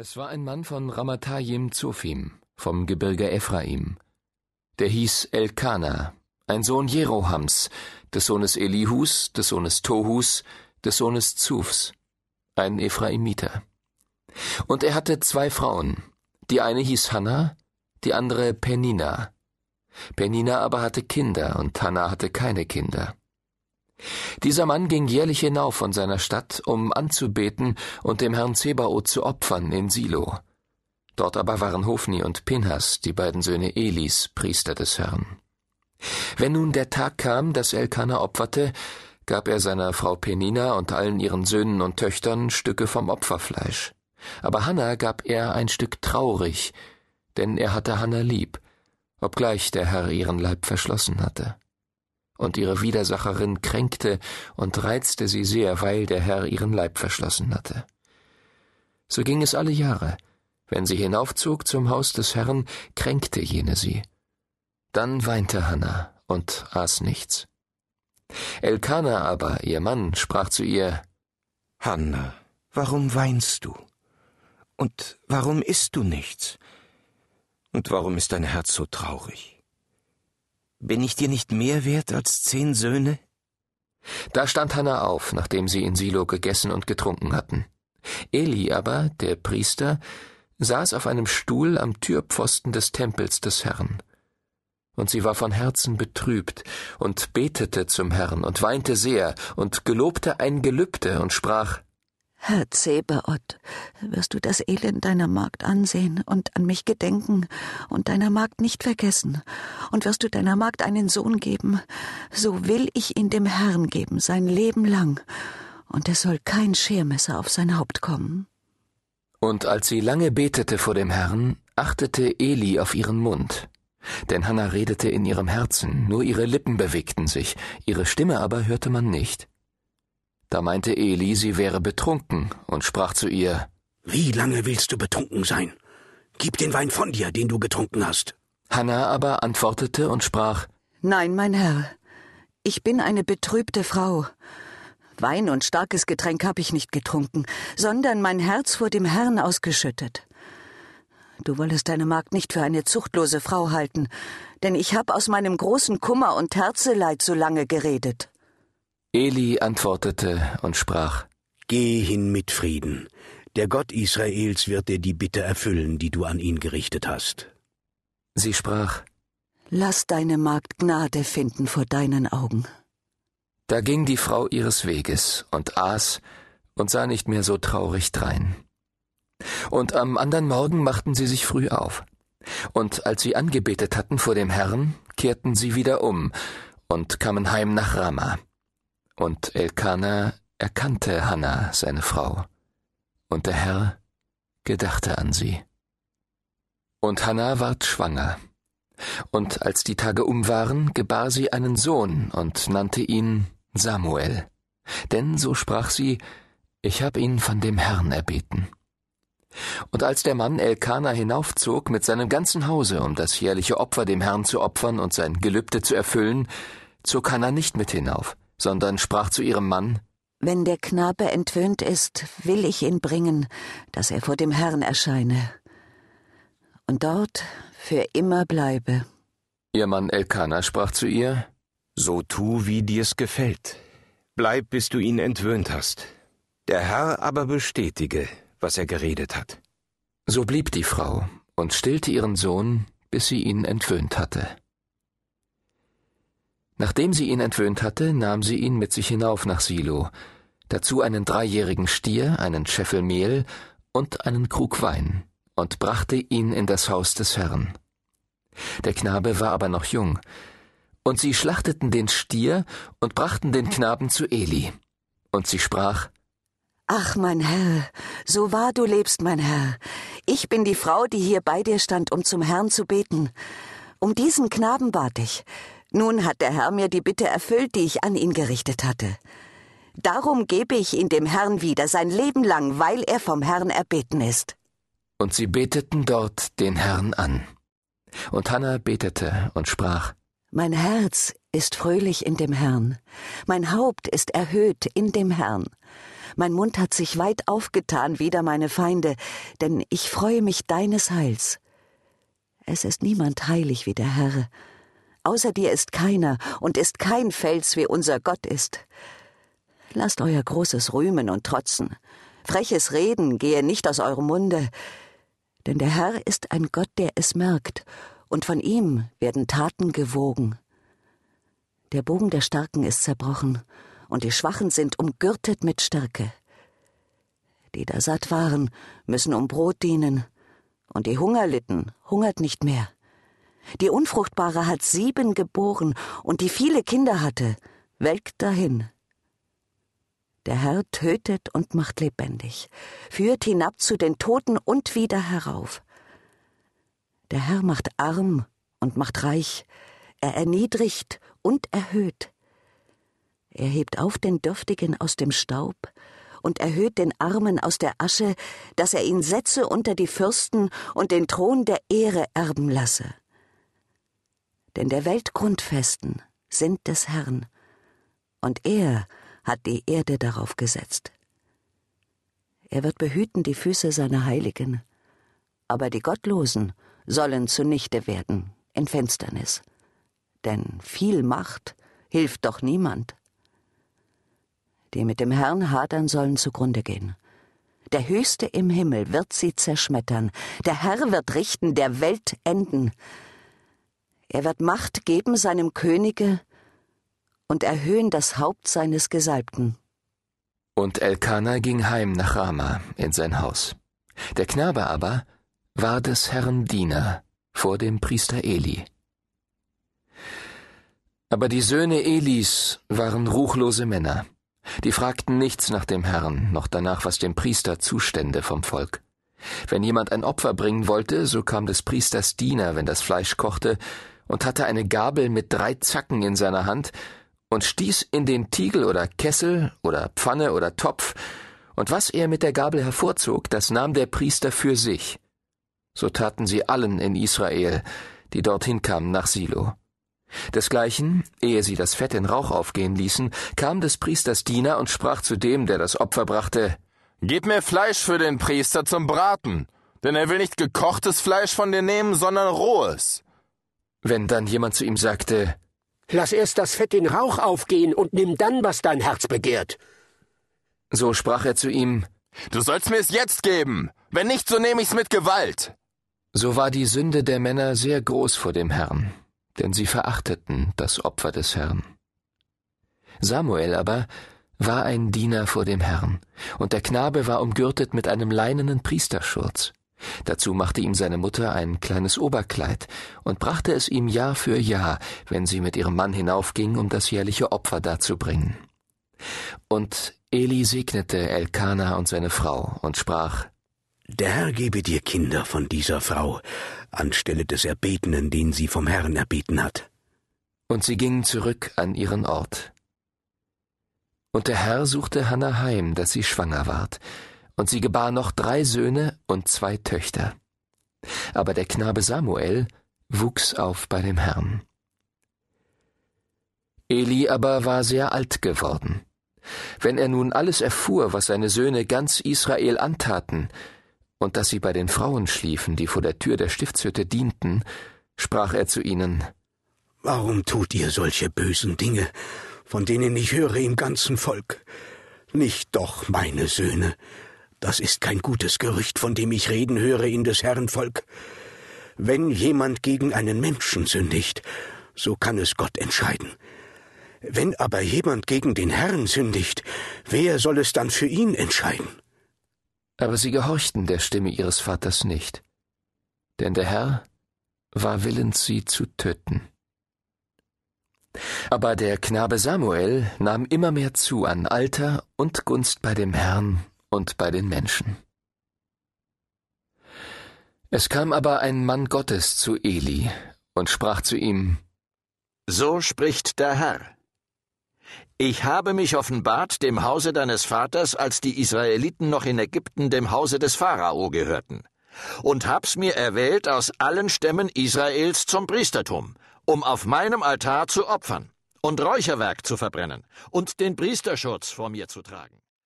Es war ein Mann von Ramatayim Zophim, vom Gebirge Ephraim. Der hieß Elkana, ein Sohn Jerohams, des Sohnes Elihus, des Sohnes Tohus, des Sohnes Zufs, ein Ephraimiter. Und er hatte zwei Frauen. Die eine hieß Hanna, die andere Penina. Penina aber hatte Kinder und Hanna hatte keine Kinder. Dieser Mann ging jährlich hinauf von seiner Stadt, um anzubeten und dem Herrn Zebaoth zu opfern in Silo. Dort aber waren Hofni und Pinhas, die beiden Söhne Elis, Priester des Herrn. Wenn nun der Tag kam, dass Elkanah opferte, gab er seiner Frau Penina und allen ihren Söhnen und Töchtern Stücke vom Opferfleisch. Aber Hanna gab er ein Stück traurig, denn er hatte Hanna lieb, obgleich der Herr ihren Leib verschlossen hatte und ihre Widersacherin kränkte und reizte sie sehr, weil der Herr ihren Leib verschlossen hatte. So ging es alle Jahre. Wenn sie hinaufzog zum Haus des Herrn, kränkte jene sie. Dann weinte Hanna und aß nichts. Elkana aber, ihr Mann, sprach zu ihr Hanna, warum weinst du? Und warum isst du nichts? Und warum ist dein Herz so traurig? Bin ich dir nicht mehr wert als zehn Söhne? Da stand Hanna auf, nachdem sie in Silo gegessen und getrunken hatten. Eli aber, der Priester, saß auf einem Stuhl am Türpfosten des Tempels des Herrn. Und sie war von Herzen betrübt und betete zum Herrn und weinte sehr und gelobte ein Gelübde und sprach Herr Zebaoth, wirst du das Elend deiner Magd ansehen und an mich gedenken und deiner Magd nicht vergessen, und wirst du deiner Magd einen Sohn geben, so will ich ihn dem Herrn geben sein Leben lang, und es soll kein Schermesser auf sein Haupt kommen. Und als sie lange betete vor dem Herrn, achtete Eli auf ihren Mund. Denn Hannah redete in ihrem Herzen, nur ihre Lippen bewegten sich, ihre Stimme aber hörte man nicht. Da meinte Eli, sie wäre betrunken und sprach zu ihr Wie lange willst du betrunken sein? Gib den Wein von dir, den du getrunken hast. Hanna aber antwortete und sprach Nein, mein Herr, ich bin eine betrübte Frau. Wein und starkes Getränk habe ich nicht getrunken, sondern mein Herz vor dem Herrn ausgeschüttet. Du wollest deine Magd nicht für eine zuchtlose Frau halten, denn ich habe aus meinem großen Kummer und Herzeleid so lange geredet. Eli antwortete und sprach Geh hin mit Frieden. Der Gott Israels wird dir die Bitte erfüllen, die du an ihn gerichtet hast. Sie sprach Lass deine Magd Gnade finden vor deinen Augen. Da ging die Frau ihres Weges und aß und sah nicht mehr so traurig drein. Und am andern Morgen machten sie sich früh auf. Und als sie angebetet hatten vor dem Herrn, kehrten sie wieder um und kamen heim nach Rama. Und Elkana erkannte Hanna, seine Frau, und der Herr gedachte an sie. Und Hanna ward schwanger, und als die Tage um waren, gebar sie einen Sohn und nannte ihn Samuel, denn so sprach sie, ich hab ihn von dem Herrn erbeten. Und als der Mann Elkana hinaufzog mit seinem ganzen Hause, um das jährliche Opfer dem Herrn zu opfern und sein Gelübde zu erfüllen, zog Hanna nicht mit hinauf, sondern sprach zu ihrem Mann Wenn der Knabe entwöhnt ist, will ich ihn bringen, dass er vor dem Herrn erscheine und dort für immer bleibe. Ihr Mann Elkanah sprach zu ihr So tu, wie dir's gefällt. Bleib, bis du ihn entwöhnt hast. Der Herr aber bestätige, was er geredet hat. So blieb die Frau und stillte ihren Sohn, bis sie ihn entwöhnt hatte. Nachdem sie ihn entwöhnt hatte, nahm sie ihn mit sich hinauf nach Silo, dazu einen dreijährigen Stier, einen Scheffel Mehl und einen Krug Wein, und brachte ihn in das Haus des Herrn. Der Knabe war aber noch jung, und sie schlachteten den Stier und brachten den Knaben zu Eli. Und sie sprach, Ach, mein Herr, so wahr du lebst, mein Herr. Ich bin die Frau, die hier bei dir stand, um zum Herrn zu beten. Um diesen Knaben bat ich. Nun hat der Herr mir die Bitte erfüllt, die ich an ihn gerichtet hatte. Darum gebe ich ihn dem Herrn wieder sein Leben lang, weil er vom Herrn erbeten ist. Und sie beteten dort den Herrn an. Und Hannah betete und sprach, Mein Herz ist fröhlich in dem Herrn, mein Haupt ist erhöht in dem Herrn. Mein Mund hat sich weit aufgetan wider meine Feinde, denn ich freue mich deines Heils. Es ist niemand heilig wie der Herr. Außer dir ist keiner und ist kein Fels wie unser Gott ist. Lasst euer großes Rühmen und Trotzen. Freches Reden gehe nicht aus eurem Munde. Denn der Herr ist ein Gott, der es merkt, und von ihm werden Taten gewogen. Der Bogen der Starken ist zerbrochen, und die Schwachen sind umgürtet mit Stärke. Die da satt waren, müssen um Brot dienen, und die Hunger litten, hungert nicht mehr. Die Unfruchtbare hat sieben geboren, und die viele Kinder hatte, welkt dahin. Der Herr tötet und macht lebendig, führt hinab zu den Toten und wieder herauf. Der Herr macht arm und macht reich, er erniedrigt und erhöht. Er hebt auf den Dürftigen aus dem Staub und erhöht den Armen aus der Asche, dass er ihn setze unter die Fürsten und den Thron der Ehre erben lasse. Denn der Welt Grundfesten sind des Herrn, und er hat die Erde darauf gesetzt. Er wird behüten die Füße seiner Heiligen, aber die Gottlosen sollen zunichte werden in Finsternis. Denn viel Macht hilft doch niemand. Die mit dem Herrn hadern sollen zugrunde gehen. Der Höchste im Himmel wird sie zerschmettern, der Herr wird richten, der Welt enden. Er wird Macht geben seinem Könige und erhöhen das Haupt seines Gesalbten. Und Elkanah ging heim nach Rama in sein Haus. Der Knabe aber war des Herrn Diener vor dem Priester Eli. Aber die Söhne Elis waren ruchlose Männer. Die fragten nichts nach dem Herrn, noch danach, was dem Priester zustände vom Volk. Wenn jemand ein Opfer bringen wollte, so kam des Priesters Diener, wenn das Fleisch kochte, und hatte eine Gabel mit drei Zacken in seiner Hand und stieß in den Tiegel oder Kessel oder Pfanne oder Topf, und was er mit der Gabel hervorzog, das nahm der Priester für sich. So taten sie allen in Israel, die dorthin kamen nach Silo. Desgleichen, ehe sie das Fett in Rauch aufgehen ließen, kam des Priesters Diener und sprach zu dem, der das Opfer brachte Gib mir Fleisch für den Priester zum Braten, denn er will nicht gekochtes Fleisch von dir nehmen, sondern rohes. Wenn dann jemand zu ihm sagte Lass erst das Fett in Rauch aufgehen und nimm dann, was dein Herz begehrt. So sprach er zu ihm Du sollst mir es jetzt geben, wenn nicht, so nehme ich's mit Gewalt. So war die Sünde der Männer sehr groß vor dem Herrn, denn sie verachteten das Opfer des Herrn. Samuel aber war ein Diener vor dem Herrn, und der Knabe war umgürtet mit einem leinenen Priesterschurz. Dazu machte ihm seine Mutter ein kleines Oberkleid und brachte es ihm Jahr für Jahr, wenn sie mit ihrem Mann hinaufging, um das jährliche Opfer darzubringen. Und Eli segnete Elkana und seine Frau und sprach, Der Herr gebe dir Kinder von dieser Frau, anstelle des Erbetenen, den sie vom Herrn erbeten hat. Und sie gingen zurück an ihren Ort. Und der Herr suchte Hannah heim, dass sie schwanger ward, und sie gebar noch drei Söhne und zwei Töchter. Aber der Knabe Samuel wuchs auf bei dem Herrn. Eli aber war sehr alt geworden. Wenn er nun alles erfuhr, was seine Söhne ganz Israel antaten, und dass sie bei den Frauen schliefen, die vor der Tür der Stiftshütte dienten, sprach er zu ihnen Warum tut ihr solche bösen Dinge, von denen ich höre im ganzen Volk? Nicht doch, meine Söhne, das ist kein gutes Gerücht, von dem ich reden höre in des Herrn Volk. Wenn jemand gegen einen Menschen sündigt, so kann es Gott entscheiden. Wenn aber jemand gegen den Herrn sündigt, wer soll es dann für ihn entscheiden? Aber sie gehorchten der Stimme ihres Vaters nicht, denn der Herr war willens, sie zu töten. Aber der Knabe Samuel nahm immer mehr zu an Alter und Gunst bei dem Herrn und bei den Menschen. Es kam aber ein Mann Gottes zu Eli und sprach zu ihm So spricht der Herr. Ich habe mich offenbart dem Hause deines Vaters, als die Israeliten noch in Ägypten dem Hause des Pharao gehörten, und hab's mir erwählt aus allen Stämmen Israels zum Priestertum, um auf meinem Altar zu opfern und Räucherwerk zu verbrennen und den Priesterschutz vor mir zu tragen.